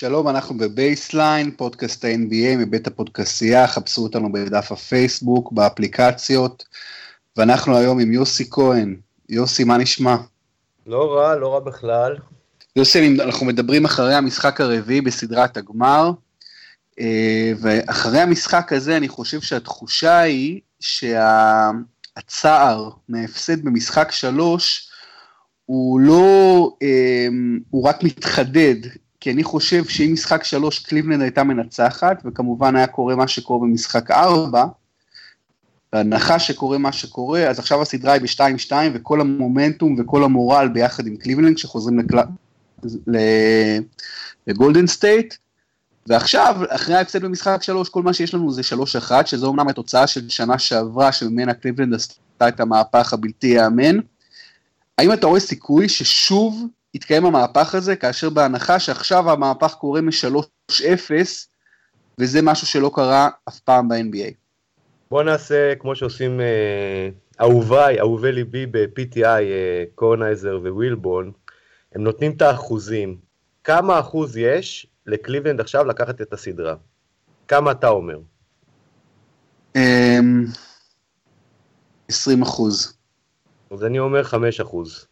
שלום, אנחנו בבייסליין, פודקאסט ה-NBA מבית הפודקסייה, חפשו אותנו בדף הפייסבוק, באפליקציות, ואנחנו היום עם יוסי כהן. יוסי, מה נשמע? לא רע, לא רע בכלל. יוסי, אנחנו מדברים אחרי המשחק הרביעי בסדרת הגמר, אה, ואחרי המשחק הזה אני חושב שהתחושה היא שהצער מההפסד במשחק שלוש הוא לא, אה, הוא רק מתחדד, כי אני חושב שאם משחק שלוש קליבלנד הייתה מנצחת, וכמובן היה קורה מה שקורה במשחק ארבע, בהנחה שקורה מה שקורה, אז עכשיו הסדרה היא ב-2-2, וכל המומנטום וכל המורל ביחד עם קליבלנד, שחוזרים לקל... לגולדן סטייט, ועכשיו, אחרי ההפסד במשחק שלוש, כל מה שיש לנו זה שלוש אחת, שזו אמנם התוצאה של שנה שעברה, שממנה קליבלנד עשתה את המהפך הבלתי ייאמן. האם אתה רואה סיכוי ששוב יתקיים המהפך הזה, כאשר בהנחה שעכשיו המהפך קורה מ-3-0, וזה משהו שלא קרה אף פעם ב-NBA. בוא נעשה כמו שעושים אה, אהוביי, אהובי ליבי ב-PTI, אה, קורנייזר ווילבון, הם נותנים את האחוזים. כמה אחוז יש לקליבלנד עכשיו לקחת את הסדרה? כמה אתה אומר? 20 אמ, אחוז. אז אני אומר 5 אחוז.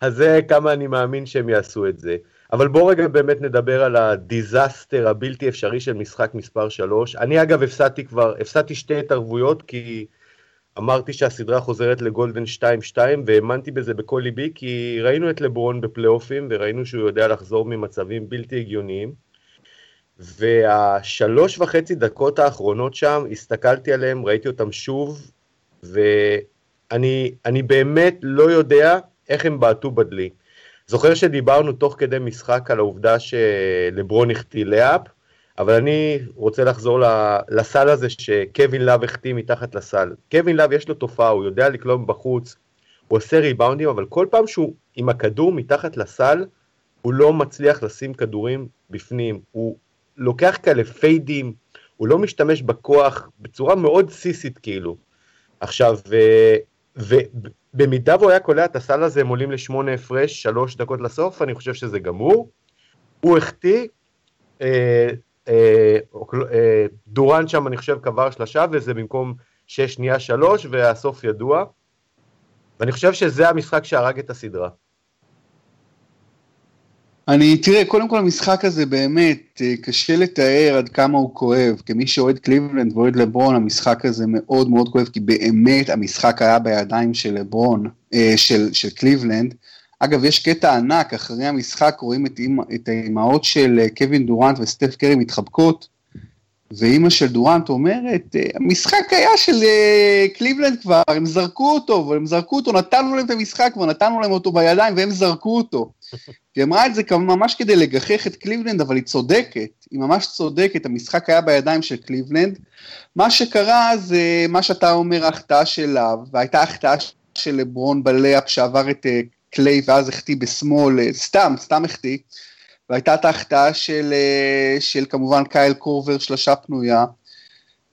אז זה כמה אני מאמין שהם יעשו את זה. אבל בוא רגע באמת נדבר על הדיזסטר הבלתי אפשרי של משחק מספר 3. אני אגב הפסדתי כבר, הפסדתי שתי התערבויות כי אמרתי שהסדרה חוזרת לגולדן 2-2 והאמנתי בזה בכל ליבי כי ראינו את לברון בפלייאופים וראינו שהוא יודע לחזור ממצבים בלתי הגיוניים. והשלוש וחצי דקות האחרונות שם, הסתכלתי עליהם, ראיתי אותם שוב, ואני באמת לא יודע איך הם בעטו בדלי. זוכר שדיברנו תוך כדי משחק על העובדה שלברון החטיא layup, אבל אני רוצה לחזור לסל הזה שקווין לאב החטיא מתחת לסל. קווין לאב יש לו תופעה, הוא יודע לקלוע בחוץ, הוא עושה ריבאונדים, אבל כל פעם שהוא עם הכדור מתחת לסל, הוא לא מצליח לשים כדורים בפנים. הוא לוקח כאלה fade ים, הוא לא משתמש בכוח בצורה מאוד סיסית כאילו. עכשיו, ו, במידה והוא היה קולע את הסל הזה, הם עולים לשמונה הפרש, שלוש דקות לסוף, אני חושב שזה גמור. הוא החטיא, אה, אה, אה, דורן שם, אני חושב, קבר שלושה, וזה במקום שש נהיה שלוש, והסוף ידוע. ואני חושב שזה המשחק שהרג את הסדרה. אני, תראה, קודם כל המשחק הזה באמת, אה, קשה לתאר עד כמה הוא כואב. כמי שאוהד קליבלנד ואוהד לברון, המשחק הזה מאוד מאוד כואב, כי באמת המשחק היה בידיים של לברון, אה, של, של קליבלנד. אגב, יש קטע ענק, אחרי המשחק רואים את, את האימהות של אה, קווין דורנט וסטף קרי מתחבקות, ואימא של דורנט אומרת, המשחק היה של קליבלנד כבר, הם זרקו אותו, והם זרקו אותו, נתנו להם את המשחק כבר, נתנו להם אותו בידיים והם זרקו אותו. היא אמרה את זה ממש כדי לגחך את קליבלנד, אבל היא צודקת, היא ממש צודקת, המשחק היה בידיים של קליבלנד. מה שקרה זה מה שאתה אומר, ההחטאה של לאב, והייתה החטאה של לברון בלייאפ שעבר את אה, קליי ואז החטיא בשמאל, אה, סתם, סתם החטיא, והייתה את ההחטאה של, אה, של כמובן קייל קורבר, שלשה פנויה.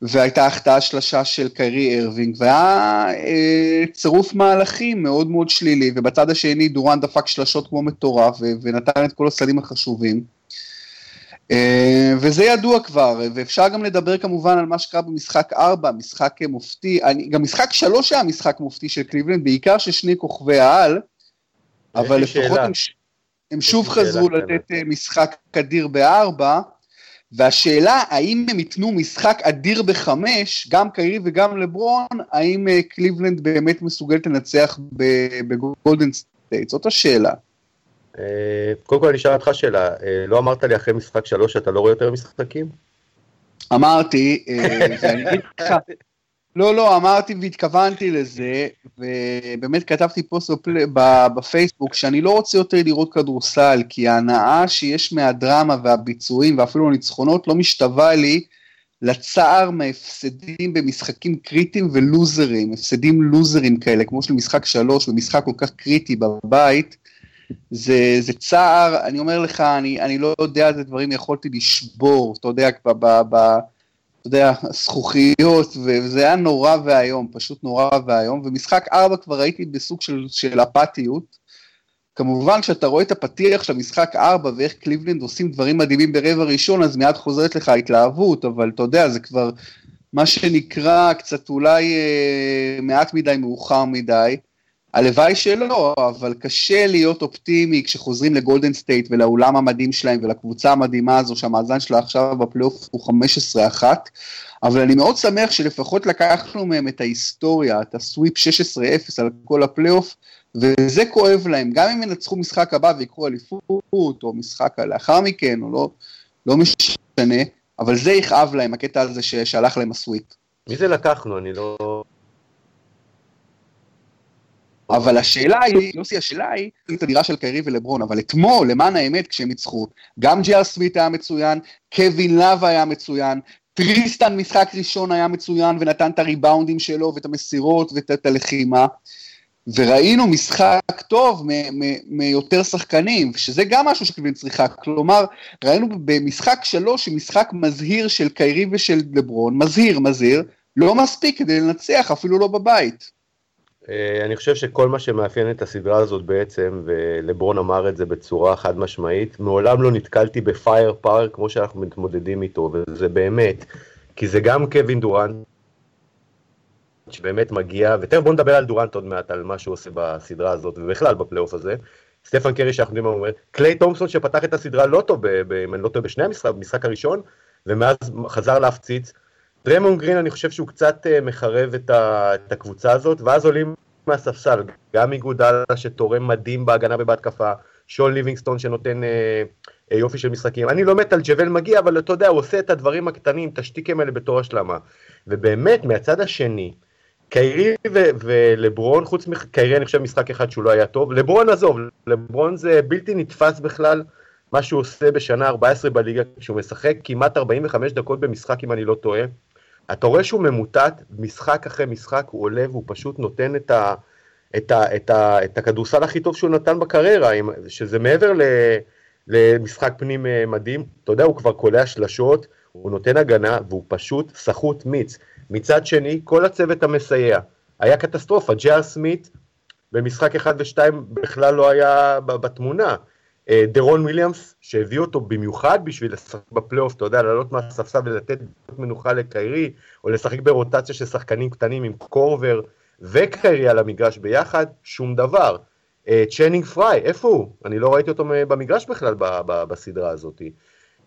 והייתה החטאה שלשה של קיירי ארווינג, והיה אה, צירוף מהלכים מאוד מאוד שלילי, ובצד השני דורנט דפק שלשות כמו מטורף, ו- ונתן את כל הסלים החשובים. אה, וזה ידוע כבר, ואפשר גם לדבר כמובן על מה שקרה במשחק 4, משחק מופתי, אני, גם משחק 3 היה משחק מופתי של קליבלנד, בעיקר של שני כוכבי העל, אבל לפחות הם, הם שוב חזרו לתת אה, משחק אדיר בארבע, והשאלה האם הם ייתנו משחק אדיר בחמש, גם קיירי וגם לברון, האם אה, קליבלנד באמת מסוגלת לנצח בגולדן סטייט? זאת השאלה. אה, קודם כל אני אשאל אותך שאלה, אה, לא אמרת לי אחרי משחק שלוש שאתה לא רואה יותר משחקים? אמרתי, ואני אגיד לך, לא, לא, אמרתי והתכוונתי לזה, ובאמת כתבתי פוסט בפייסבוק שאני לא רוצה יותר לראות כדורסל, כי ההנאה שיש מהדרמה והביצועים ואפילו הניצחונות לא משתווה לי לצער מהפסדים במשחקים קריטיים ולוזרים, הפסדים לוזרים כאלה, כמו של משחק שלוש במשחק כל כך קריטי בבית, זה, זה צער, אני אומר לך, אני, אני לא יודע איזה דברים יכולתי לשבור, אתה יודע, ב... ב, ב יודע, זכוכיות, וזה היה נורא ואיום, פשוט נורא ואיום, ומשחק ארבע כבר הייתי בסוג של, של אפתיות, כמובן, כשאתה רואה את הפתיח של המשחק 4 ואיך קליבלנד עושים דברים מדהימים ברבע ראשון, אז מיד חוזרת לך ההתלהבות, אבל אתה יודע, זה כבר מה שנקרא קצת אולי אה, מעט מדי, מאוחר מדי. הלוואי שלא, אבל קשה להיות אופטימי כשחוזרים לגולדן סטייט ולאולם המדהים שלהם ולקבוצה המדהימה הזו שהמאזן שלה עכשיו בפלייאוף הוא 15-1, אבל אני מאוד שמח שלפחות לקחנו מהם את ההיסטוריה, את הסוויפ 16-0 על כל הפלייאוף, וזה כואב להם, גם אם ינצחו משחק הבא ויקחו אליפות, או משחק לאחר מכן, או לא, לא משנה, אבל זה יכאב להם, הקטע הזה שהלך להם הסוויפ. מי זה לקחנו? אני לא... אבל השאלה היא, יוסי, השאלה היא, את הדירה של קיירי ולברון, אבל אתמול, למען האמת, כשהם ניצחו, גם ג'ר סמית היה מצוין, קווין לאב היה מצוין, טריסטן משחק ראשון היה מצוין ונתן את הריבאונדים שלו ואת המסירות ואת הלחימה, וראינו משחק טוב מיותר שחקנים, שזה גם משהו שקליבלנד צריכה, כלומר, ראינו במשחק שלוש, משחק מזהיר של קיירי ושל לברון, מזהיר, מזהיר, לא מספיק כדי לנצח, אפילו לא בבית. אה, אני חושב שכל מה שמאפיין את הסדרה הזאת בעצם, ולברון אמר את זה בצורה חד משמעית, מעולם לא נתקלתי בפייר פאר כמו שאנחנו מתמודדים איתו, וזה באמת, כי זה גם קווין דורנט, שבאמת מגיע, ותכף בואו נדבר על דורנט עוד מעט, על מה שהוא עושה בסדרה הזאת, ובכלל בפלייאוף הזה. סטפן קרי שאנחנו יודעים מה הוא אומר, קליי תומפסון שפתח את הסדרה לא טוב, אם אני לא טועה, בשני המשחק, במשחק הראשון, ומאז חזר להפציץ. דרמון גרין, אני חושב שהוא קצת אה, מחרב את, ה, את הקבוצה הזאת, ואז עולים מהספסל, גם איגודלה שתורם מדהים בהגנה ובהתקפה, שון ליבינגסטון שנותן אה, אה, יופי של משחקים. אני לא מת על ג'בל מגיע, אבל אתה יודע, הוא עושה את הדברים הקטנים, את השטיקים האלה בתור השלמה. ובאמת, מהצד השני, קיירי ו- ולברון, חוץ מקיירי אני חושב משחק אחד שהוא לא היה טוב, לברון עזוב, לברון זה בלתי נתפס בכלל מה שהוא עושה בשנה 14 בליגה, כשהוא משחק כמעט 45 דקות במשחק אם אני לא טועה, אתה רואה שהוא ממוטט, משחק אחרי משחק הוא עולה והוא פשוט נותן את, ה, את, ה, את, ה, את הכדורסל הכי טוב שהוא נתן בקריירה, שזה מעבר ל, למשחק פנים אה, מדהים, אתה יודע, הוא כבר קולע שלשות, הוא נותן הגנה והוא פשוט סחוט מיץ. מצד שני, כל הצוות המסייע, היה קטסטרופה, ג'ר סמית במשחק 1 ו-2 בכלל לא היה בתמונה. אה, דרון וויליאמס, שהביא אותו במיוחד בשביל לשחק בפלייאוף, אתה יודע, לעלות מהספסל ולתת מנוחה לקיירי, או לשחק ברוטציה של שחקנים קטנים עם קורבר וקיירי על המגרש ביחד, שום דבר. אה, צ'אנינג פריי, איפה הוא? אני לא ראיתי אותו במגרש בכלל בסדרה הזאת.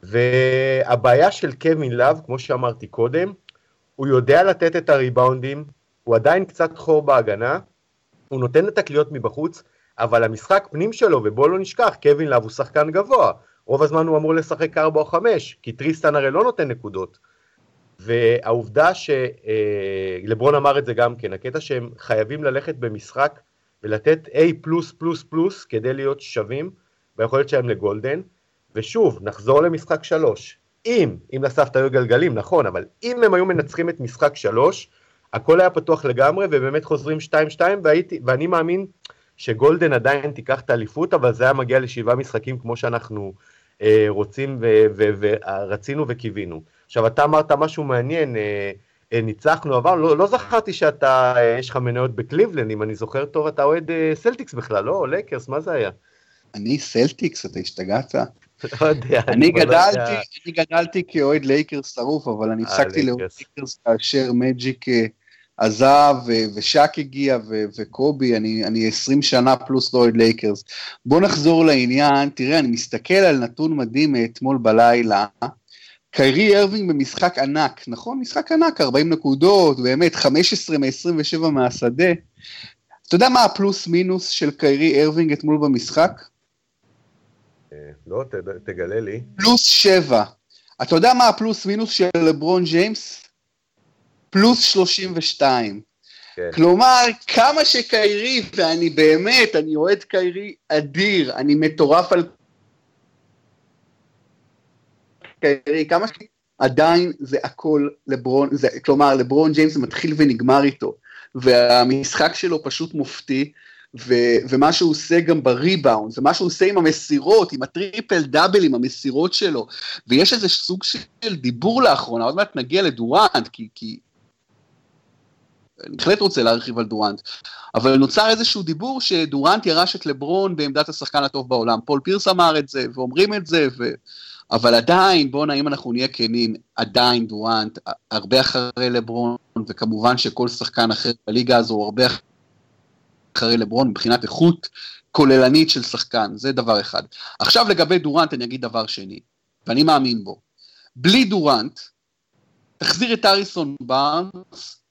והבעיה של קווין לאב, כמו שאמרתי קודם, הוא יודע לתת את הריבאונדים, הוא עדיין קצת חור בהגנה, הוא נותן את הקליעות מבחוץ, אבל המשחק פנים שלו, ובואו לא נשכח, קווין לאב הוא שחקן גבוה, רוב הזמן הוא אמור לשחק 4 או 5, כי טריסטן הרי לא נותן נקודות. והעובדה שלברון אמר את זה גם כן, הקטע שהם חייבים ללכת במשחק ולתת A כדי להיות שווים ביכולת שלהם לגולדן, ושוב, נחזור למשחק 3. אם, אם לסבתא היו גלגלים, נכון, אבל אם הם היו מנצחים את משחק 3, הכל היה פתוח לגמרי, ובאמת חוזרים 2-2, ואני מאמין שגולדן עדיין תיקח את האליפות, אבל זה היה מגיע לשבעה משחקים כמו שאנחנו אה, רוצים ורצינו וקיווינו. עכשיו, אתה אמרת משהו מעניין, אה, אה, ניצחנו, אבל לא, לא זכרתי שאתה, אה, יש לך מניות בקליבלנד, אם אני זוכר טוב, אתה אוהד אה, סלטיקס בכלל, לא? לייקרס, מה זה היה? אני סלטיקס, אתה השתגעת? לא יודע. אני לא גדלתי, אני גדלתי כאוהד לייקרס שרוף, אבל אני הפסקתי לאוהד לייקרס כאשר מג'יק אה, עזב ושאק הגיע וקובי, אני, אני 20 שנה פלוס לא אוהד לייקרס. בוא נחזור לעניין, תראה, אני מסתכל על נתון מדהים מאתמול בלילה. קיירי ארווינג במשחק ענק, נכון? משחק ענק, 40 נקודות, באמת 15 מ-27 מהשדה. אתה יודע מה הפלוס מינוס של קיירי ארווינג אתמול במשחק? אה, לא, תגלה לי. פלוס 7. אתה יודע מה הפלוס מינוס של לברון ג'יימס? פלוס 32. כן. כלומר, כמה שקיירי, ואני באמת, אני אוהד קיירי אדיר, אני מטורף על קיירי, כמה ש... עדיין זה הכל לברון, זה, כלומר, לברון ג'יימס מתחיל ונגמר איתו, והמשחק שלו פשוט מופתי, ו, ומה שהוא עושה גם בריבאונד, ומה שהוא עושה עם המסירות, עם הטריפל דאבל, עם המסירות שלו, ויש איזה סוג של דיבור לאחרונה, עוד מעט נגיע לדורנט, כי, כי בהחלט רוצה להרחיב על דורנט, אבל נוצר איזשהו דיבור שדורנט ירש את לברון בעמדת השחקן הטוב בעולם. פול פירס אמר את זה, ואומרים את זה, ו... אבל עדיין, בואנה, אם אנחנו נהיה כנים, עדיין דורנט הרבה אחרי לברון, וכמובן שכל שחקן אחר בליגה הזו הוא הרבה אחרי לברון מבחינת איכות כוללנית של שחקן, זה דבר אחד. עכשיו לגבי דורנט אני אגיד דבר שני, ואני מאמין בו. בלי דורנט, תחזיר את האריסון בארנס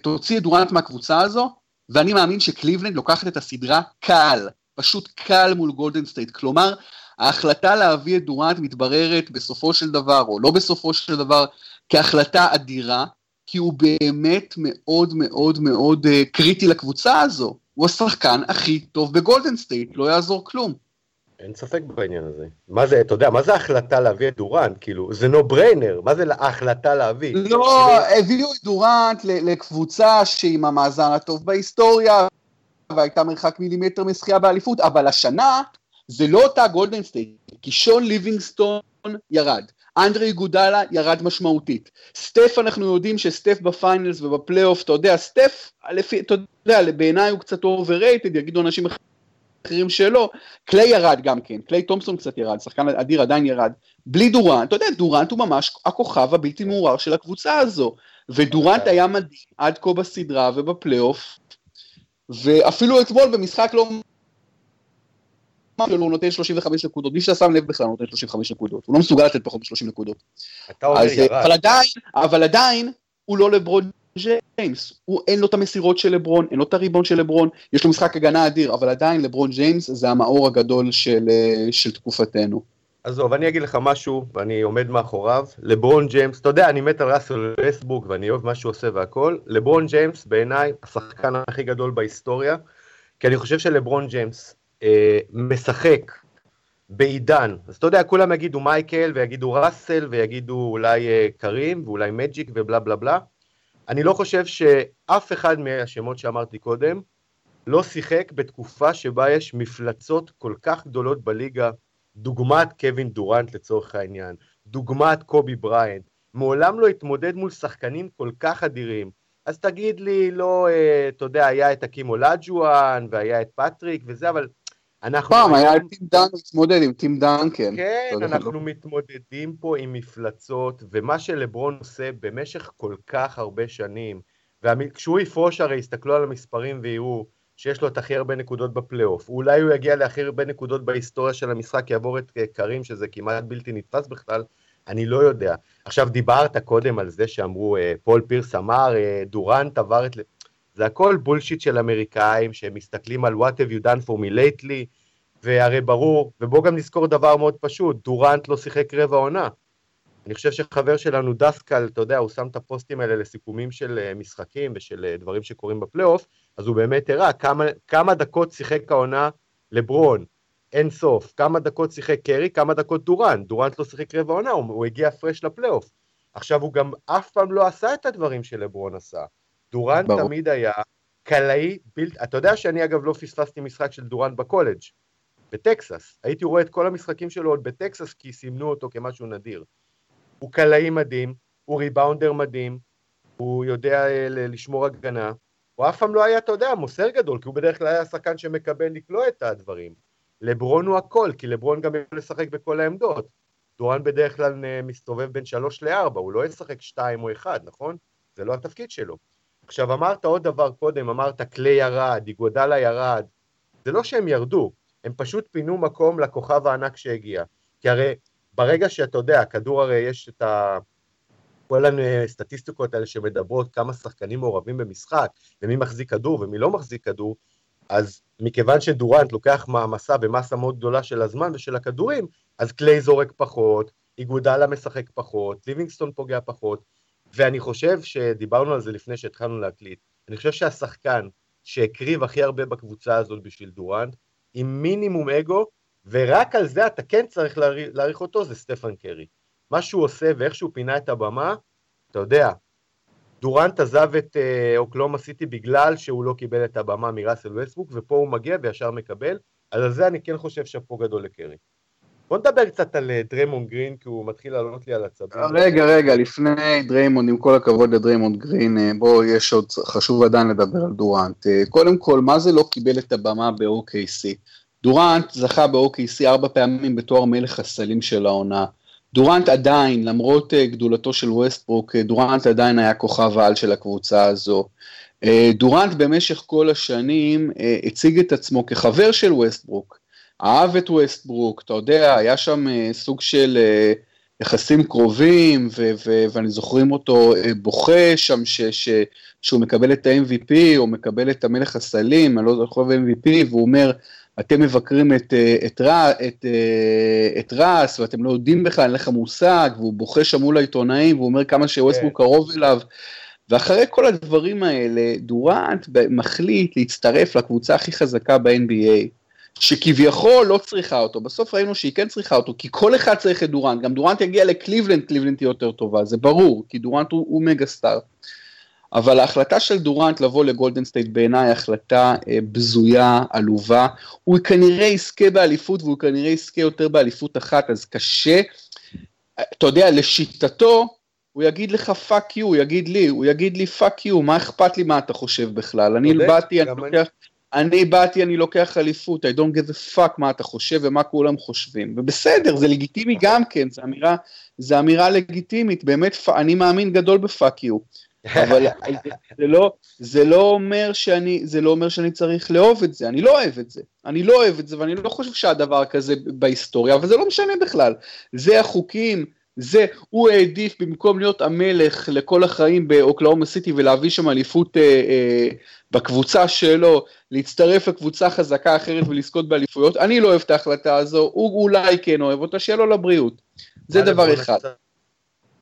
ותוציא את דורנט מהקבוצה הזו, ואני מאמין שקליבלנד לוקחת את הסדרה קל, פשוט קל מול גולדן סטייט. כלומר, ההחלטה להביא את דורנט מתבררת בסופו של דבר, או לא בסופו של דבר, כהחלטה אדירה, כי הוא באמת מאוד מאוד מאוד אה, קריטי לקבוצה הזו. הוא השחקן הכי טוב בגולדן סטייט, לא יעזור כלום. אין ספק בעניין הזה. מה זה, אתה יודע, מה זה ההחלטה להביא את דורנט? כאילו, זה no brainer, מה זה ההחלטה להביא? לא, הביאו את דורנט לקבוצה שהיא עם המאזן הטוב בהיסטוריה, והייתה מרחק מילימטר מזכייה באליפות, אבל השנה זה לא אותה גולדן סטייט, כי שון ליבינגסטון ירד, אנדרה איגודלה ירד משמעותית. סטף, אנחנו יודעים שסטף בפיינלס ובפלייאוף, אתה יודע, סטף, לפי, אתה יודע, בעיניי הוא קצת אובררייטד, יגידו אנשים אחרים שלא. קליי ירד גם כן, קליי תומפסון קצת ירד, שחקן אדיר עדיין ירד. בלי דורנט, אתה יודע, דורנט הוא ממש הכוכב הבלתי מעורער של הקבוצה הזו. ודורנט היה מדהים עד כה בסדרה ובפלייאוף, ואפילו אתמול במשחק לא שלו הוא נותן 35 נקודות, מי ששם לב בכלל נותן 35 נקודות, הוא לא מסוגל לתת פחות מ-30 נקודות. אתה אומר אז, ירד. אבל עדיין, אבל עדיין, הוא לא לברון ג'יימס, הוא אין לו את המסירות של לברון, אין לו את הריבון של לברון, יש לו משחק הגנה אדיר, אבל עדיין לברון ג'יימס זה המאור הגדול של, אה, של תקופתנו. עזוב, אני אגיד לך משהו, ואני עומד מאחוריו. לברון ג'יימס, אתה יודע, אני מת על ראסל ווסטברוק, ואני אוהב מה שהוא עושה והכל. לברון ג'יימס, בעיניי, השחקן הכי גדול בהיסטוריה, כי אני חושב שלברון ג'יימס אה, משחק בעידן, אז אתה יודע, כולם יגידו מייקל, ויגידו ראסל, ויגידו אולי אה, קרים, ואולי מג'יק, ובלה בלה בלה. אני לא חושב שאף אחד מהשמות שאמרתי קודם לא שיחק בתקופה שבה יש מפלצות כל כך גדולות בליגה, דוגמת קווין דורנט לצורך העניין, דוגמת קובי בריינט, מעולם לא התמודד מול שחקנים כל כך אדירים. אז תגיד לי, לא, אה, אתה יודע, היה את האקים אולג'ואן, והיה את פטריק וזה, אבל אנחנו... פעם היה את טים דן להתמודד עם טים דנקן. כן, אנחנו לא. מתמודדים פה עם מפלצות, ומה שלברון עושה במשך כל כך הרבה שנים, וכשהוא יפרוש הרי יסתכלו על המספרים ויראו שיש לו את הכי הרבה נקודות בפלייאוף, אולי הוא יגיע להכי הרבה נקודות בהיסטוריה של המשחק, יעבור את קרים, שזה כמעט בלתי נתפס בכלל, אני לא יודע. עכשיו, דיברת קודם על זה שאמרו, אה, פול פירס אמר, אה, דורנט עבר את... זה הכל bullshit של אמריקאים שהם מסתכלים על what have you done for me lately, והרי ברור, ובואו גם נזכור דבר מאוד פשוט, דורנט לא שיחק רבע עונה. אני חושב שחבר שלנו דסקל, אתה יודע, הוא שם את הפוסטים האלה לסיכומים של אה, משחקים ושל אה, דברים שקורים בפלייאוף, אז הוא באמת הראה כמה, כמה דקות שיחק העונה לברון, אין סוף, כמה דקות שיחק קרי, כמה דקות דורנט, דורנט לא שיחק רבע עונה, הוא, הוא הגיע פרש לפלייאוף. עכשיו הוא גם אף פעם לא עשה את הדברים שלברון עשה. דורנט ברור. תמיד היה קלעי, בלתי, אתה יודע שאני אגב לא פספסתי משחק של דורנט בקולג', בטקסס, הייתי רואה את כל המשחקים שלו עוד בטקסס כי סימנו אותו כמשהו נדיר. הוא קלעי מדהים, הוא ריבאונדר מדהים, הוא יודע אה, לשמור הגנה, הוא אף פעם לא היה, אתה יודע, מוסר גדול, כי הוא בדרך כלל היה שחקן שמקבל לקלוע את הדברים. לברון הוא הכל, כי לברון גם יכול לשחק בכל העמדות. דורן בדרך כלל אה, מסתובב בין שלוש לארבע, הוא לא ישחק שתיים או אחד, נכון? זה לא התפקיד שלו. עכשיו אמרת עוד דבר קודם, אמרת קליי ירד, איגודלה ירד, זה לא שהם ירדו, הם פשוט פינו מקום לכוכב הענק שהגיע. כי הרי ברגע שאתה יודע, הכדור הרי יש את ה... כל הסטטיסטיקות האלה שמדברות כמה שחקנים מעורבים במשחק, ומי מחזיק כדור ומי לא מחזיק כדור, אז מכיוון שדורנט לוקח מעמסה במסה מאוד גדולה של הזמן ושל הכדורים, אז קליי זורק פחות, איגודלה משחק פחות, ליבינגסטון פוגע פחות, ואני חושב שדיברנו על זה לפני שהתחלנו להקליט, אני חושב שהשחקן שהקריב הכי הרבה בקבוצה הזאת בשביל דורנט, עם מינימום אגו, ורק על זה אתה כן צריך להעריך אותו, זה סטפן קרי. מה שהוא עושה ואיך שהוא פינה את הבמה, אתה יודע, דורנט עזב את אה, אוקלהומה סיטי בגלל שהוא לא קיבל את הבמה מראסל ווסטברוק, ופה הוא מגיע וישר מקבל, אז על זה אני כן חושב שאפו גדול לקרי. בוא נדבר קצת על אה, דריימונד גרין, כי הוא מתחיל לעלות לי על עצבים. רגע, רגע, לפני דריימונד, עם כל הכבוד לדריימונד גרין, אה, בוא, יש עוד, חשוב עדיין לדבר על דורנט. אה, קודם כל, מה זה לא קיבל את הבמה ב-OKC? דורנט זכה ב-OKC ארבע פעמים בתואר מלך הסלים של העונה. דורנט עדיין, למרות גדולתו של ווסטברוק, דורנט עדיין היה כוכב העל של הקבוצה הזו. דורנט במשך כל השנים הציג את עצמו כחבר של ווסטברוק. אהב את ווסטברוק, אתה יודע, היה שם uh, סוג של uh, יחסים קרובים, ו- ו- ואני זוכרים אותו uh, בוכה שם ש- ש- שהוא מקבל את ה-MVP, או מקבל את המלך הסלים, אני לא זוכר MVP, והוא אומר, אתם מבקרים את, את, את, את רס, ואתם לא יודעים בכלל, אין לך מושג, והוא בוכה שם מול העיתונאים, והוא אומר כמה שווסטברוק כן. קרוב אליו. ואחרי כל הדברים האלה, דורנט מחליט להצטרף לקבוצה הכי חזקה ב-NBA. שכביכול לא צריכה אותו, בסוף ראינו שהיא כן צריכה אותו, כי כל אחד צריך את דורנט, גם דורנט יגיע לקליבלנד, קליבלנד תהיה יותר טובה, זה ברור, כי דורנט הוא, הוא mega star. אבל ההחלטה של דורנט לבוא לגולדן סטייט בעיניי החלטה אה, בזויה, עלובה, הוא כנראה יזכה באליפות והוא כנראה יזכה יותר באליפות אחת, אז קשה, אתה יודע, לשיטתו, הוא יגיד לך fuck you, הוא יגיד לי, הוא יגיד לי fuck you, מה אכפת לי מה אתה חושב בכלל, אני באתי, אני. לוקח... אני באתי, אני לוקח אליפות, I don't give a fuck מה אתה חושב ומה כולם חושבים. ובסדר, זה לגיטימי גם כן, זו אמירה, זו אמירה לגיטימית, באמת, אני מאמין גדול ב fuck you. אבל זה לא, זה לא אומר שאני, זה לא אומר שאני צריך לאהוב את זה, אני לא אוהב את זה, אני לא אוהב את זה ואני לא חושב שהדבר כזה בהיסטוריה, אבל זה לא משנה בכלל, זה החוקים, זה, הוא העדיף במקום להיות המלך לכל החיים באוקלאומה סיטי ולהביא שם אליפות אה, אה, בקבוצה שלו, להצטרף לקבוצה חזקה אחרת ולזכות באליפויות, אני לא אוהב את ההחלטה הזו, הוא אולי כן אוהב אותה, שיהיה לו לבריאות. זה דבר אחד.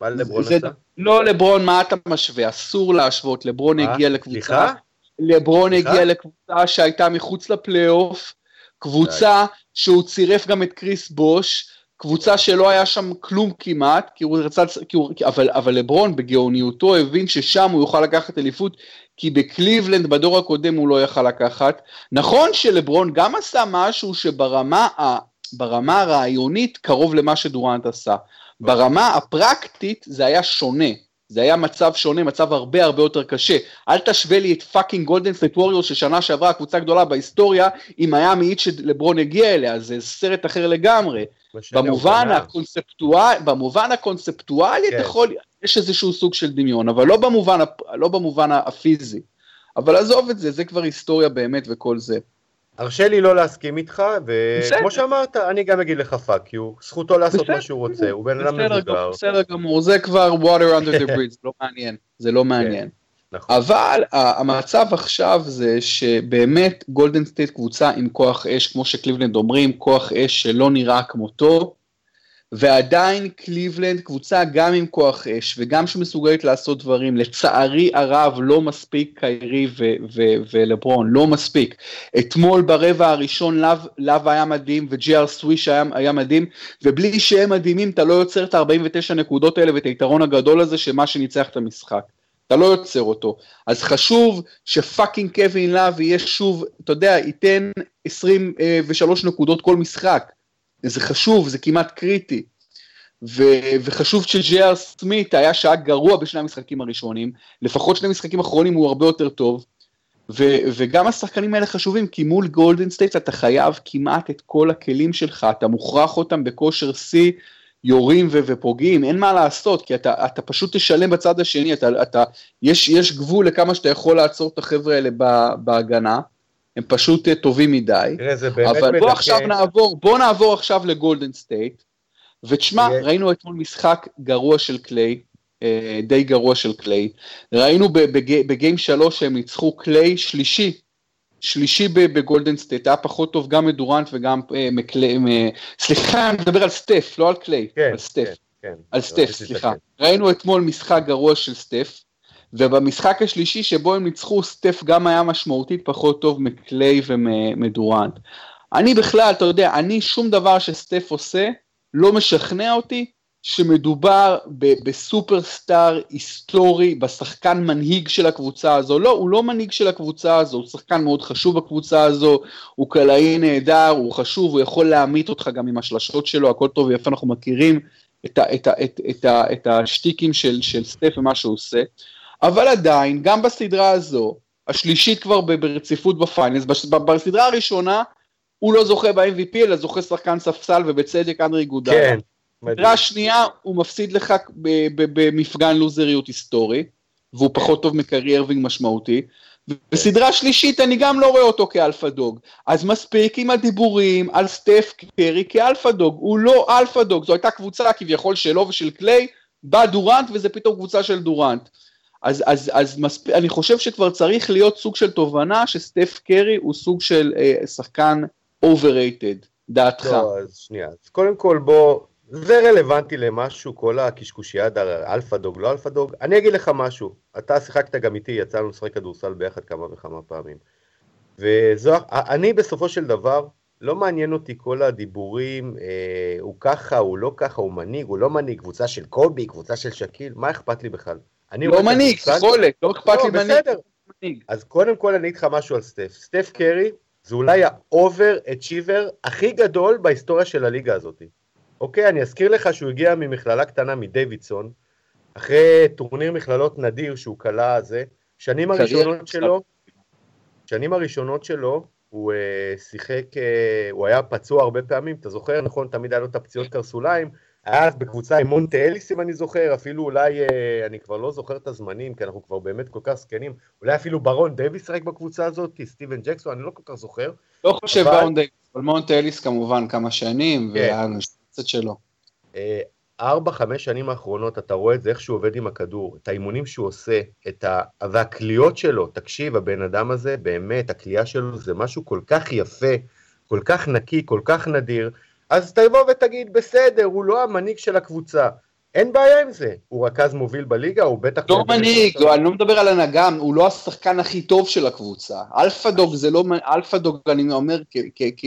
מה לברון עשה? לא לברון, מה אתה משווה? אסור להשוות, לברון הגיע לקבוצה, לברון הגיע לקבוצה שהייתה מחוץ לפלייאוף, קבוצה שהוא צירף גם את קריס בוש, קבוצה שלא היה שם כלום כמעט, כי הוא רצה, כי הוא, אבל, אבל לברון בגאוניותו הבין ששם הוא יוכל לקחת אליפות, כי בקליבלנד בדור הקודם הוא לא יכל לקחת. נכון שלברון גם עשה משהו שברמה ה, ברמה הרעיונית קרוב למה שדורנט עשה. ברמה הפרקטית זה היה שונה. זה היה מצב שונה, מצב הרבה הרבה יותר קשה. אל תשווה לי את fucking גולדן סטייט ווריור ששנה שעברה קבוצה גדולה בהיסטוריה עם מיאמי שלברון הגיע אליה, זה סרט אחר לגמרי. במובן, ה conceptual, במובן הקונספטואלי כן. אתה יכול, יש איזשהו סוג של דמיון, אבל לא במובן, לא במובן הפיזי. אבל עזוב את זה, זה כבר היסטוריה באמת וכל זה. הרשה לי לא להסכים איתך, וכמו שאמרת, אני גם אגיד לך fuck you, זכותו לעשות מה שהוא רוצה, הוא בן אדם מבוגר. בסדר גמור, זה כבר water under the bridge, זה לא מעניין, זה לא מעניין. כן. נכון. אבל המצב עכשיו זה שבאמת גולדן סטייט קבוצה עם כוח אש, כמו שקליבלנד אומרים, כוח אש שלא נראה כמותו, ועדיין קליבלנד קבוצה גם עם כוח אש וגם שמסוגלת לעשות דברים, לצערי הרב לא מספיק קיירי ולברון, לא מספיק. אתמול ברבע הראשון לאב היה מדהים וג'י.אר סוויש היה, היה מדהים, ובלי שהם מדהימים אתה לא יוצר את ה-49 נקודות האלה ואת היתרון הגדול הזה שמה שניצח את המשחק. אתה לא יוצר אותו. אז חשוב ש fucking קווין לאב יהיה שוב, אתה יודע, ייתן 23 נקודות כל משחק. זה חשוב, זה כמעט קריטי. ו- וחשוב שג'י.אר סמית היה שעה גרוע בשני המשחקים הראשונים, לפחות שני משחקים אחרונים הוא הרבה יותר טוב, ו- וגם השחקנים האלה חשובים, כי מול גולדן סטייטס אתה חייב כמעט את כל הכלים שלך, אתה מוכרח אותם בכושר שיא, יורים ו- ופוגעים, אין מה לעשות, כי אתה, אתה פשוט תשלם בצד השני, אתה, אתה, יש, יש גבול לכמה שאתה יכול לעצור את החבר'ה האלה בהגנה. הם פשוט אה, טובים מדי. תראה, זה באמת אבל מדכא. בוא עכשיו נעבור, בוא נעבור עכשיו לגולדן סטייט, ותשמע, yeah. ראינו אתמול משחק גרוע של קליי, אה, די גרוע של קליי, ראינו ב-game שלוש שהם ניצחו קליי שלישי, שלישי בגולדן סטייט, היה פחות טוב גם מדורנט וגם אה, מקליי, סליחה, אני מדבר על סטף, לא על קליי, כן, על סטף, כן, כן, על סטף, סליחה. ראינו אתמול משחק גרוע של סטף, ובמשחק השלישי שבו הם ניצחו, סטף גם היה משמעותית פחות טוב מקליי ומדורנט. אני בכלל, אתה יודע, אני שום דבר שסטף עושה לא משכנע אותי שמדובר בסופרסטאר היסטורי, בשחקן מנהיג של הקבוצה הזו. לא, הוא לא מנהיג של הקבוצה הזו, הוא שחקן מאוד חשוב בקבוצה הזו, הוא קלעי נהדר, הוא חשוב, הוא יכול להמית אותך גם עם השלשות שלו, הכל טוב ויפה, אנחנו מכירים את, ה, את, ה, את, את, ה, את השטיקים של, של סטף ומה שהוא עושה, אבל עדיין, גם בסדרה הזו, השלישית כבר ברציפות בפיינלס, בסדרה הראשונה הוא לא זוכה ב-MVP, אלא זוכה שחקן ספסל, ובצדק אנדרה איגודלה. כן. בסדרה השנייה הוא מפסיד לך במפגן לוזריות היסטורי, והוא פחות טוב מקיירי ארווינג משמעותי. בסדרה שלישית אני גם לא רואה אותו כ-alpha dog. אז מספיק עם הדיבורים על סטף קרי כ-alpha dog, הוא לא alpha dog, זו הייתה קבוצה כביכול שלו ושל קליי, בא דורנט וזה פתאום קבוצה של דורנט. אז, אז, אז מספ... אני חושב שכבר צריך להיות סוג של תובנה שסטף קרי הוא סוג של אה, שחקן overrated, דעתך. לא, אז שנייה, אז קודם כל בוא, זה רלוונטי למשהו, כל הקשקושיאדה על alpha dog, לא alpha dog. אני אגיד לך משהו, אתה שיחקת גם איתי, יצא לנו לשחק כדורסל ביחד כמה וכמה פעמים. וזו, אני בסופו של דבר, לא מעניין אותי כל הדיבורים, אה, הוא ככה, הוא לא ככה, הוא מנהיג, הוא לא מנהיג, קבוצה של קובי, קבוצה של שאקיל, מה אכפת לי בכלל? לא מנהיג, יכולת, לא אכפת לי לא, מנהיג. אז קודם כל אני אגיד לך משהו על סטף. סטף קרי זה אולי ה-overachiever הכי גדול בהיסטוריה של הליגה הזאת. אוקיי, אני אזכיר לך שהוא הגיע ממכללה קטנה מדיווידסון, אחרי טורניר מכללות נדיר שהוא כלה זה, שנים הראשונות שלו, שנים הראשונות שלו, הוא uh, שיחק, uh, הוא היה פצוע הרבה פעמים, אתה זוכר, נכון, תמיד היה לו את הפציעות קרסוליים, היה בקבוצה עם מונטה אליס, אם אני זוכר, אפילו אולי, אה, אני כבר לא זוכר את הזמנים, כי אנחנו כבר באמת כל כך זקנים, אולי אפילו ברון דייוויס שיחק בקבוצה הזאת, סטיבן ג'קסון, אני לא כל כך זוכר. לא חושב אבל... ברון דייוויס, אבל מונטה אליס כמובן כמה שנים, כן. והנשצת שלו. אה, ארבע, חמש שנים האחרונות, אתה רואה את זה, איך שהוא עובד עם הכדור, את האימונים שהוא עושה, את ה... והקליעות שלו, תקשיב, הבן אדם הזה, באמת, הקליעה שלו זה משהו כל כך יפה, כל כך נקי, כל כך נדיר, אז תבוא ותגיד, בסדר, הוא לא המנהיג של הקבוצה. אין בעיה עם זה. הוא רכז מוביל בליגה, הוא בטח... לא מנהיג, אני לא מדבר על הנהגה, הוא לא השחקן הכי טוב של הקבוצה. alpha dog זה לא... alpha dog, אני אומר,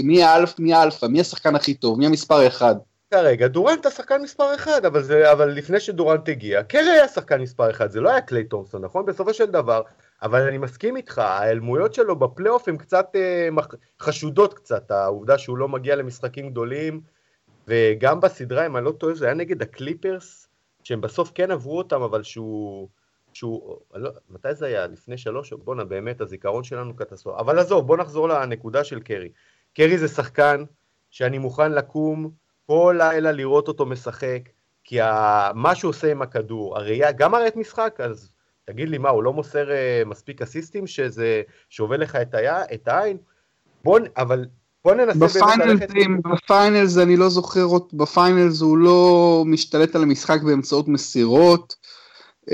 מי האלף, מי ה-alpha, מי השחקן הכי טוב, מי המספר אחד. כרגע דורנט השחקן מספר אחד, אבל, זה, אבל לפני שדורנט הגיע, קרי היה שחקן מספר אחד, זה לא היה קליי תומסון, נכון? בסופו של דבר, אבל אני מסכים איתך, ההיעלמויות שלו בפלייאוף הן קצת אה, חשודות קצת, העובדה שהוא לא מגיע למשחקים גדולים, וגם בסדרה, אם אני לא טועה, זה היה נגד הקליפרס, שהם בסוף כן עברו אותם, אבל שהוא... שהוא, לא, מתי זה היה? לפני שלוש? בואנה, באמת, הזיכרון שלנו קטסטרופה. אבל עזוב, בוא נחזור לנקודה של קרי. קרי זה שחקן שאני מוכן לקום כל לילה לראות אותו משחק, כי ה... מה שהוא עושה עם הכדור, הראייה, גם הראית משחק, אז תגיד לי מה, הוא לא מוסר uh, מספיק אסיסטים שזה שובה לך את, היה, את העין? בוא, אבל בוא ננסה באמת ללכת... ב-finals אני לא זוכר, ב-finals הוא לא משתלט על המשחק באמצעות מסירות. Um,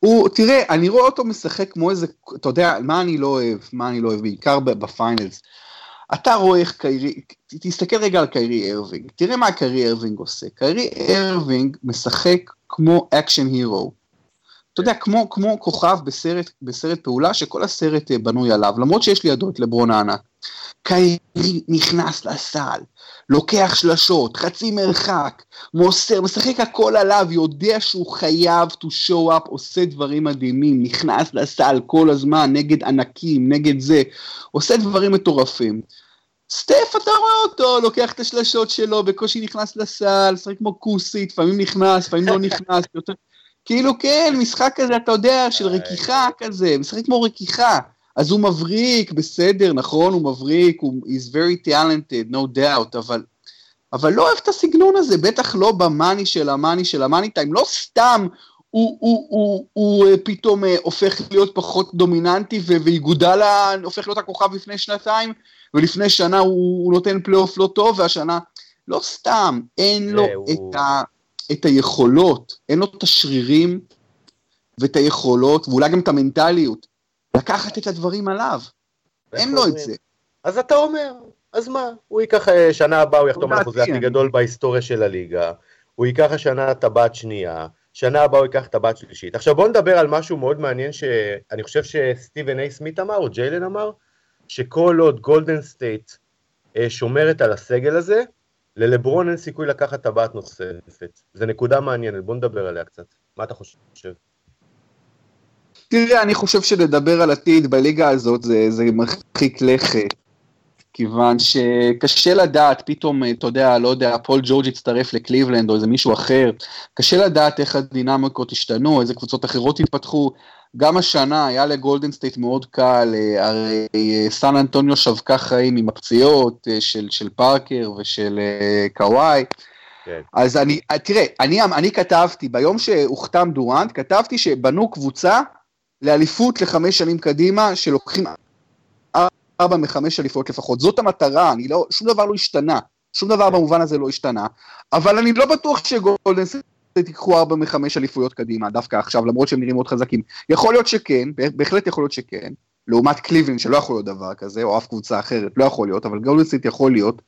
הוא, תראה, אני רואה אותו משחק כמו איזה, אתה יודע, מה אני לא אוהב, מה אני לא אוהב, בעיקר ב-finals. אתה רואה איך קיירי, תסתכל רגע על קיירי ארווינג, תראה מה קיירי ארווינג עושה. קיירי ארווינג משחק כמו action hero. אתה יודע, כמו, כמו כוכב בסרט, בסרט פעולה שכל הסרט אה, בנוי עליו, למרות שיש לידו את לברון הענק. קיירי נכנס לסל, לוקח שלשות, חצי מרחק, מוסר, משחק הכל עליו, יודע שהוא חייב to show up, עושה דברים מדהימים, נכנס לסל כל הזמן, נגד ענקים, נגד זה, עושה דברים מטורפים. סטף, אתה רואה אותו, לוקח את השלשות שלו, בקושי נכנס לסל, משחק כמו כוסית, לפעמים נכנס, לפעמים לא נכנס, יותר... כאילו כן, משחק כזה, אתה יודע, של רכיכה כזה, משחק כמו רכיכה. אז הוא מבריק, בסדר, נכון, הוא מבריק, הוא is very talented, no doubt, אבל, אבל לא אוהב את הסגנון הזה, בטח לא ב-money של ה-money של ה-money time, לא סתם הוא, הוא, הוא, הוא, הוא פתאום אה, הופך להיות פחות דומיננטי ואיגודלה הופך להיות הכוכב לפני שנתיים, ולפני שנה הוא, הוא נותן פלייאוף לא טוב, והשנה, לא סתם, אין לו הוא... את, ה, את היכולות, אין לו את השרירים ואת היכולות, ואולי גם את המנטליות. לקחת את הדברים עליו. אין לו את זה. אז אתה אומר, אז מה? הוא ייקח אה, שנה הבאה, הוא יחתום על החוזה הכי גדול בהיסטוריה של הליגה, הוא ייקח השנה טבעת שנייה, שנה הבאה הוא ייקח טבעת שלישית. עכשיו בואו נדבר על משהו מאוד מעניין שאני חושב שסטיבן איי סמית אמר, או ג'יילן אמר, שכל עוד גולדן סטייט אה, שומרת על הסגל הזה, ללברון אין סיכוי לקחת טבעת נוספת. זו נקודה מעניינת, בוא נדבר עליה קצת. מה אתה חושב? תראה, אני חושב שלדבר על עתיד בליגה הזאת זה, זה מרחיק לכת. כיוון שקשה לדעת, פתאום, אתה יודע, לא יודע, פול ג'ורג' יצטרף לקליבלנד או איזה מישהו אחר, קשה לדעת איך הדינמיקות השתנו, איזה קבוצות אחרות התפתחו. גם השנה היה לגולדן סטייט מאוד קל, אה, הרי אה, סן אנטוניו שבקה חיים עם הפציעות אה, של, של פארקר ושל קוואי. כן. אז אני, תראה, אני, אני כתבתי, ביום שהוחתם דורנט, כתבתי שבנו קבוצה לאליפות לחמש שנים קדימה, שלוקחים ארבע מחמש אליפויות לפחות. זאת המטרה, אני לא, שום דבר לא השתנה. שום דבר במובן הזה לא השתנה, אבל אני לא בטוח שגולדן תיקחו ארבע מחמש אליפויות קדימה, דווקא עכשיו, למרות שהם נראים מאוד חזקים. יכול להיות שכן, בהחלט יכול להיות שכן, לעומת קליבלין שלא יכול להיות דבר כזה, או אף קבוצה אחרת, לא יכול להיות, אבל גולדן יכול להיות.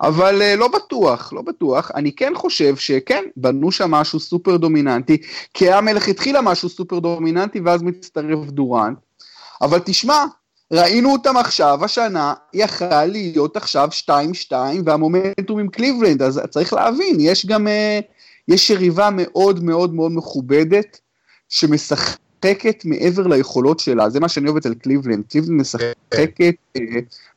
אבל uh, לא בטוח, לא בטוח. אני כן חושב שכן, בנו שם משהו סופר דומיננטי, כי היה מלכתחילה משהו סופר דומיננטי, ואז מצטרף דורנט. אבל תשמע, ראינו אותם עכשיו, השנה, יכל להיות עכשיו 2-2, והמומנטום עם קליבלנד, אז צריך להבין, יש גם, uh, יש יריבה מאוד מאוד מאוד מכובדת, שמשחקת מעבר ליכולות שלה, זה מה שאני אוהב אצל קליבלנד, קליבלנד משחקת uh,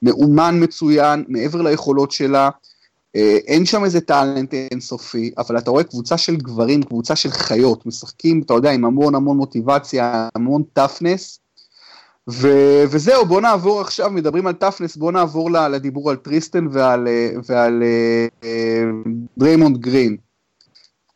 מאומן מצוין, מעבר ליכולות שלה, uh, אין שם איזה talent אינסופי, אבל אתה רואה קבוצה של גברים, קבוצה של חיות, משחקים, אתה יודע, עם המון המון מוטיבציה, המון toughness, ו- וזהו, בוא נעבור עכשיו, מדברים על toughness, בוא נעבור לדיבור על טריסטן ועל, ועל uh, דריימונד גרין.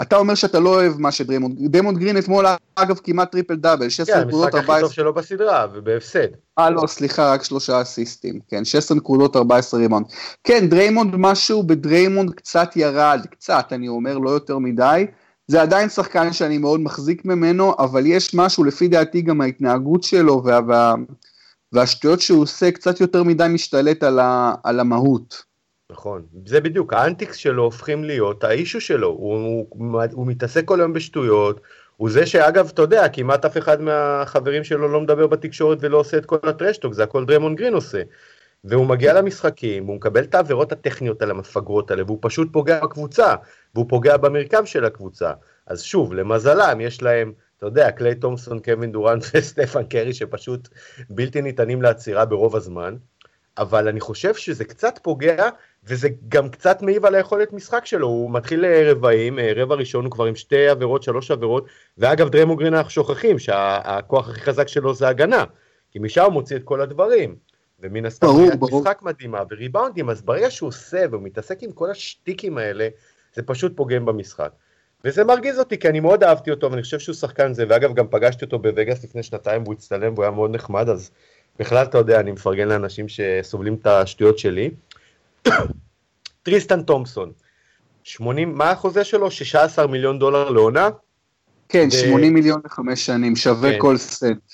אתה אומר שאתה לא אוהב מה שדריימונד, דריימונד גרין אתמול אגב כמעט טריפל דאבל, 16 נקודות 14. כן, המשחק הכי טוב שלו בסדרה, ובהפסד. אה לא, סליחה, רק שלושה אסיסטים, כן, 16 נקודות 14 ריבאונד. כן, דריימונד משהו בדריימונד קצת ירד, קצת, אני אומר, לא יותר מדי. זה עדיין שחקן שאני מאוד מחזיק ממנו, אבל יש משהו, לפי דעתי גם ההתנהגות שלו וה, וה, והשטויות שהוא עושה קצת יותר מדי משתלט על, ה, על המהות. נכון, זה בדיוק, ה antics שלו הופכים להיות ה issue שלו, הוא, הוא, הוא מתעסק כל היום בשטויות, הוא זה שאגב, אתה יודע, כמעט אף אחד מהחברים שלו לא מדבר בתקשורת ולא עושה את כל הטרשטוק, זה הכל דרמון גרין עושה. והוא מגיע למשחקים, הוא מקבל את העבירות הטכניות על המפגרות האלה, והוא פשוט פוגע בקבוצה, והוא פוגע במרקם של הקבוצה. אז שוב, למזלם, יש להם, אתה יודע, קליי תומסון, קווין דורן וסטפן קרי, שפשוט בלתי ניתנים לעצירה ברוב הזמן, אבל אני חושב שזה קצת פוגע, וזה גם קצת מעיב על היכולת משחק שלו, הוא מתחיל רבעים, רבע ראשון הוא כבר עם שתי עבירות, שלוש עבירות, ואגב דרמוגרין אנחנו שוכחים שהכוח הכי חזק שלו זה הגנה, כי משם הוא מוציא את כל הדברים. ומן הסתם ברור, ברור. משחק מדהימה וריבאונדים, אז ברגע שהוא עושה והוא מתעסק עם כל השטיקים האלה, זה פשוט פוגם במשחק. וזה מרגיז אותי, כי אני מאוד אהבתי אותו, ואני חושב שהוא שחקן זה, ואגב, גם פגשתי אותו בווגאס לפני שנתיים, והוא הצטלם, והוא היה מאוד נחמד, אז בכלל, אתה יודע, אני מפרגן לאנשים שסובלים את השטויות שלי. טריסטן תומפסון, 80, מה החוזה שלו? 16 מיליון דולר לעונה? כן, ו... 80 מיליון לחמש שנים, שווה כן. כל סנט.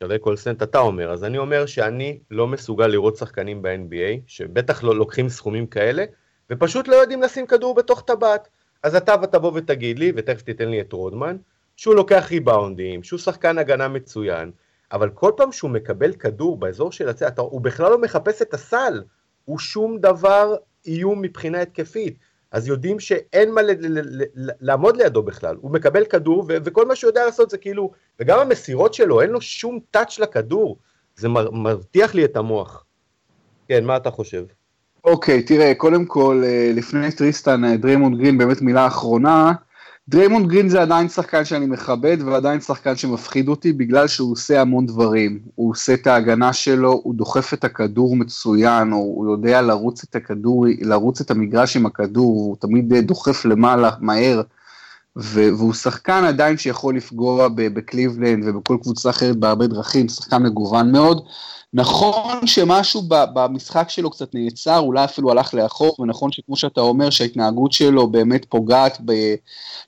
שווה כל סנט אתה אומר, אז אני אומר שאני לא מסוגל לראות שחקנים ב-NBA, שבטח לא לוקחים סכומים כאלה, ופשוט לא יודעים לשים כדור בתוך טבעת. אז אתה תבוא ותגיד לי, ותכף תיתן לי את רודמן, שהוא לוקח ריבאונדים, שהוא שחקן הגנה מצוין, אבל כל פעם שהוא מקבל כדור באזור של הצד, הוא בכלל לא מחפש את הסל, הוא שום דבר איום מבחינה התקפית. אז יודעים שאין מה לעמוד לידו בכלל, הוא מקבל כדור ו- וכל מה שהוא יודע לעשות זה כאילו, וגם המסירות שלו, אין לו שום touch לכדור, זה מרתיח לי את המוח. כן, מה אתה חושב? אוקיי, okay, תראה, קודם כל, אה, לפני טריסטן, אה, דריימונד גרין, באמת מילה אחרונה, דריימונד גרין זה עדיין שחקן שאני מכבד ועדיין שחקן שמפחיד אותי בגלל שהוא עושה המון דברים. הוא עושה את ההגנה שלו, הוא דוחף את הכדור מצוין, הוא, הוא יודע לרוץ את הכדור, לרוץ את המגרש עם הכדור, הוא תמיד דוחף למעלה מהר, ו, והוא שחקן עדיין שיכול לפגוע בקליבלנד ובכל קבוצה אחרת בהרבה דרכים, שחקן מגוון מאוד. נכון שמשהו במשחק שלו קצת נעצר, אולי אפילו הלך לאחור, ונכון שכמו שאתה אומר שההתנהגות שלו באמת פוגעת, ב...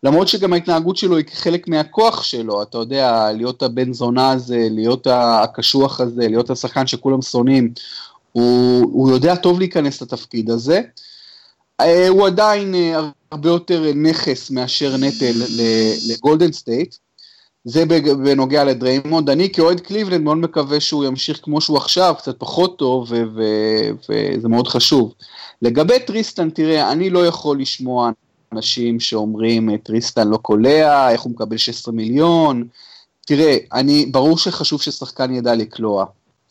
למרות שגם ההתנהגות שלו היא חלק מהכוח שלו, אתה יודע, להיות הבן זונה הזה, להיות הקשוח הזה, להיות השחקן שכולם שונאים, הוא, הוא יודע טוב להיכנס לתפקיד הזה. אה, הוא עדיין אה, הרבה יותר נכס מאשר נטל לגולדן סטייט. זה בנוגע לדריימונד. אני כאוהד קליבלנד מאוד מקווה שהוא ימשיך כמו שהוא עכשיו, קצת פחות טוב, וזה מאוד חשוב. לגבי טריסטן, תראה, אני לא יכול לשמוע אנשים שאומרים, טריסטן לא קולע, איך הוא מקבל 16 מיליון. תראה, אני, ברור שחשוב ששחקן ידע לקלוע,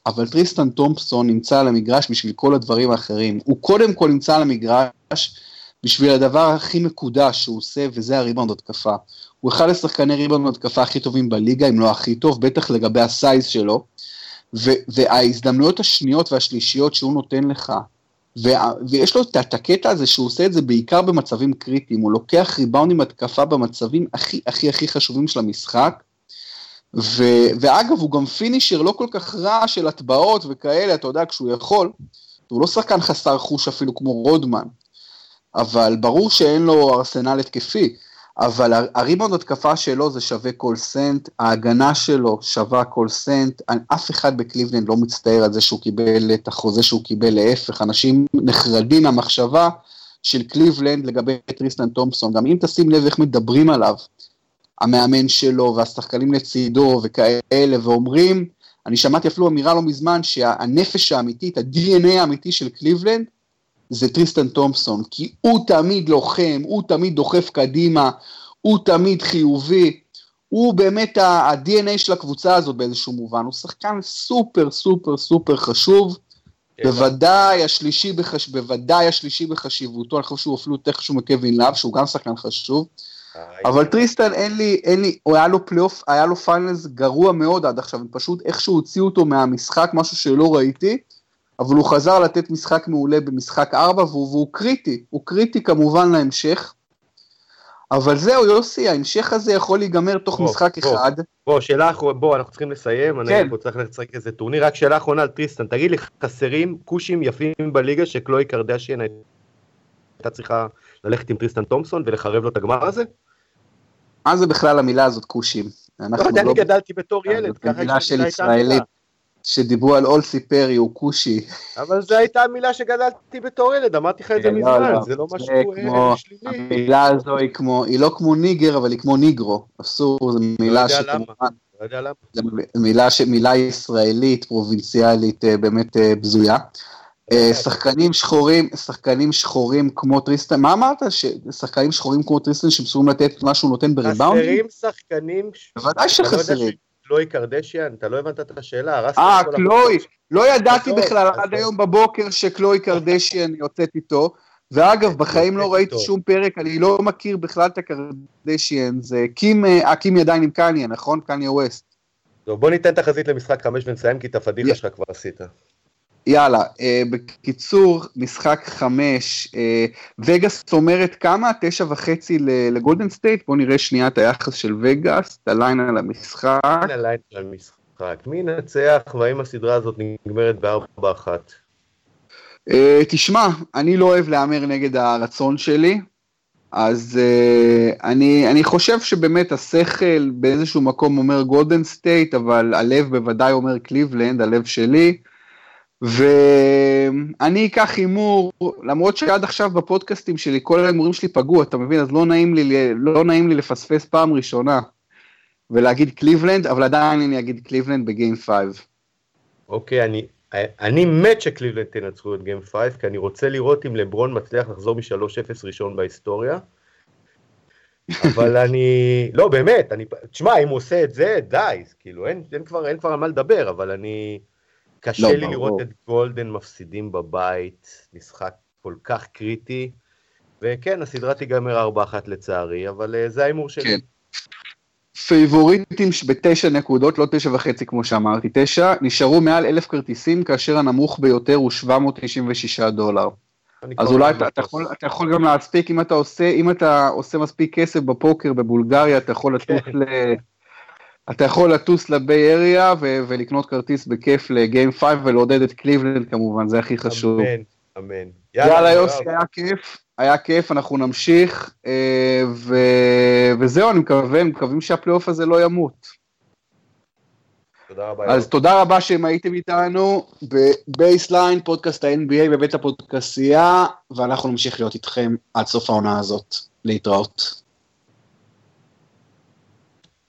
אבל טריסטן תומפסון נמצא על המגרש בשביל כל הדברים האחרים. הוא קודם כל נמצא על המגרש בשביל הדבר הכי מקודש שהוא עושה, וזה הריבאונד התקפה. הוא אחד השחקני ריבאונד התקפה הכי טובים בליגה, אם לא הכי טוב, בטח לגבי ה size שלו, ו- וההזדמנויות השניות והשלישיות שהוא נותן לך, ו- ויש לו את הקטע הזה שהוא עושה את זה בעיקר במצבים קריטיים, הוא לוקח ריבאונדים התקפה במצבים הכי הכי הכי חשובים של המשחק, ו- ואגב, הוא גם finisher לא כל כך רע של הטבעות וכאלה, אתה יודע, כשהוא יכול, הוא לא שחקן חסר חוש אפילו כמו רודמן, אבל ברור שאין לו ארסנל התקפי, אבל הריבאונד התקפה שלו זה שווה כל סנט, ההגנה שלו שווה כל סנט, אף אחד בקליבלנד לא מצטער על זה שהוא קיבל את החוזה שהוא קיבל, להפך, אנשים נחרדים מהמחשבה של קליבלנד לגבי טריסטן תומפסון, גם אם תשים לב איך מדברים עליו, המאמן שלו והשחקנים לצידו וכאלה, ואומרים, אני שמעתי אפילו אמירה לא מזמן שהנפש האמיתית, ה-DNA האמיתי של קליבלנד, זה טריסטן תומפסון, כי הוא תמיד לוחם, הוא תמיד דוחף קדימה, הוא תמיד חיובי, הוא באמת ה-DNA של הקבוצה הזאת באיזשהו מובן, הוא שחקן סופר סופר סופר חשוב, כן. בוודאי השלישי, בחש... בוודאי השלישי בחשיבותו, אני חושב שהוא אפילו יותר חשוב מקווין לאב, שהוא גם שחקן חשוב, אבל טריסטן אין לי, אין לי, הוא היה לו פלייאוף, היה לו finals גרוע מאוד עד עכשיו, פשוט איכשהו הוציאו אותו מהמשחק, משהו שלא ראיתי, אבל הוא חזר לתת משחק מעולה במשחק 4 והוא, והוא קריטי, הוא קריטי כמובן להמשך. אבל זהו יוסי, ההמשך הזה יכול להיגמר תוך בוא, משחק בוא, אחד. בוא, שאלה אחרונה, בוא, אנחנו צריכים לסיים, כן. אני פה צריך לשחק איזה טורניר, רק שאלה אחרונה על טריסטן, תגיד לי, חסרים כושים יפים בליגה שקלוי קרדשיין הייתה צריכה ללכת עם טריסטן תומפסון ולחרב לו את הגמר הזה? מה זה בכלל המילה הזאת כושים? לא יודע, אני גדלתי בתור ילד, ככה מילה של ישראלית. שדיברו על אולסי פרי הוא כושי. אבל זו הייתה המילה שגדלתי בתור ילד, אמרתי לך את זה כן, לא, מזמן, לא. זה לא משהו אה, שלילי. המילה הזו היא כמו, היא לא כמו nigger, אבל היא כמו negro, אסור, זו מילה שכמובן... לא יודע למה. זו מילה, מילה ישראלית, פרובינציאלית, אה, באמת אה, בזויה. שחקנים שחורים, שחקנים שחורים כמו טריסטן, מה אמרת? שחקנים שחורים כמו טריסטן שמסורים לתת מה שהוא נותן בריבאונדים? חסרים שחקנים... בוודאי שחסרים. קלוי קרדשיאן? אתה לא הבנת את השאלה, אה, קלוי, לא ידעתי בכלל עד היום בבוקר שקלוי קרדשיאן יוצאת איתו. ואגב, בחיים לא ראיתי שום פרק, אני לא מכיר בכלל את הקרדשיאן, זה קים, אה, קים ידיים עם קניה, נכון? קניה ווסט. טוב, בוא ניתן תחזית למשחק חמש ונסיים, כי את הפדיחה שלך כבר עשית. יאללה, אה, בקיצור, משחק חמש, אה, וגאס אומרת כמה? תשע וחצי לגולדן סטייט? בואו נראה שנייה את היחס של וגאס, את הליין על המשחק. הליין על המשחק. מי ינצח והאם הסדרה הזאת נגמרת בארבע אחת? אה, תשמע, אני לא אוהב להמר נגד הרצון שלי, אז uh, אני, אני חושב שבאמת השכל באיזשהו מקום אומר גולדן סטייט, אבל הלב בוודאי אומר קליבלנד, הלב שלי. ואני אקח הימור, למרות שעד עכשיו בפודקאסטים שלי כל ההימורים שלי פגעו, אתה מבין? אז לא נעים לי, לא נעים לי לפספס פעם ראשונה ולהגיד קליבלנד, אבל עדיין אני אגיד קליבלנד בגיים 5. אוקיי, אני, אני מת שקליבלנד תנצחו את גיים 5, כי אני רוצה לראות אם לברון מצליח לחזור מ-3-0 ראשון בהיסטוריה. אבל אני, לא באמת, אני, תשמע, אם הוא עושה את זה, די, כאילו, אין, אין, כבר, אין כבר על מה לדבר, אבל אני... קשה לא, לי ברור. לראות את גולדן מפסידים בבית, משחק כל כך קריטי, וכן, הסדרה תיגמר 4-1 לצערי, אבל uh, זה ההימור שלי. כן. פייבוריטים בתשע נקודות, לא תשע וחצי כמו שאמרתי, תשע, נשארו מעל אלף כרטיסים, כאשר הנמוך ביותר הוא 796 דולר. אז אולי אתה, אתה, יכול, אתה יכול גם להספיק, אם אתה עושה, אם אתה עושה מספיק כסף בפוקר בבולגריה, אתה יכול כן. ל... אתה יכול לטוס ל Bay Area ו- ולקנות כרטיס בכיף ל game 5 ולעודד את קליבלנד כמובן, זה הכי חשוב. אמן, אמן. יאללה, יאללה יוסי, היה כיף, היה כיף, אנחנו נמשיך, אה, ו- וזהו, אני מקווה, מקווים שהפלייאוף הזה לא ימות. תודה רבה. אז יום. תודה רבה שהם הייתם איתנו בבייסליין, פודקאסט ה-NBA בבית הפודקסייה, ואנחנו נמשיך להיות איתכם עד סוף העונה הזאת. להתראות.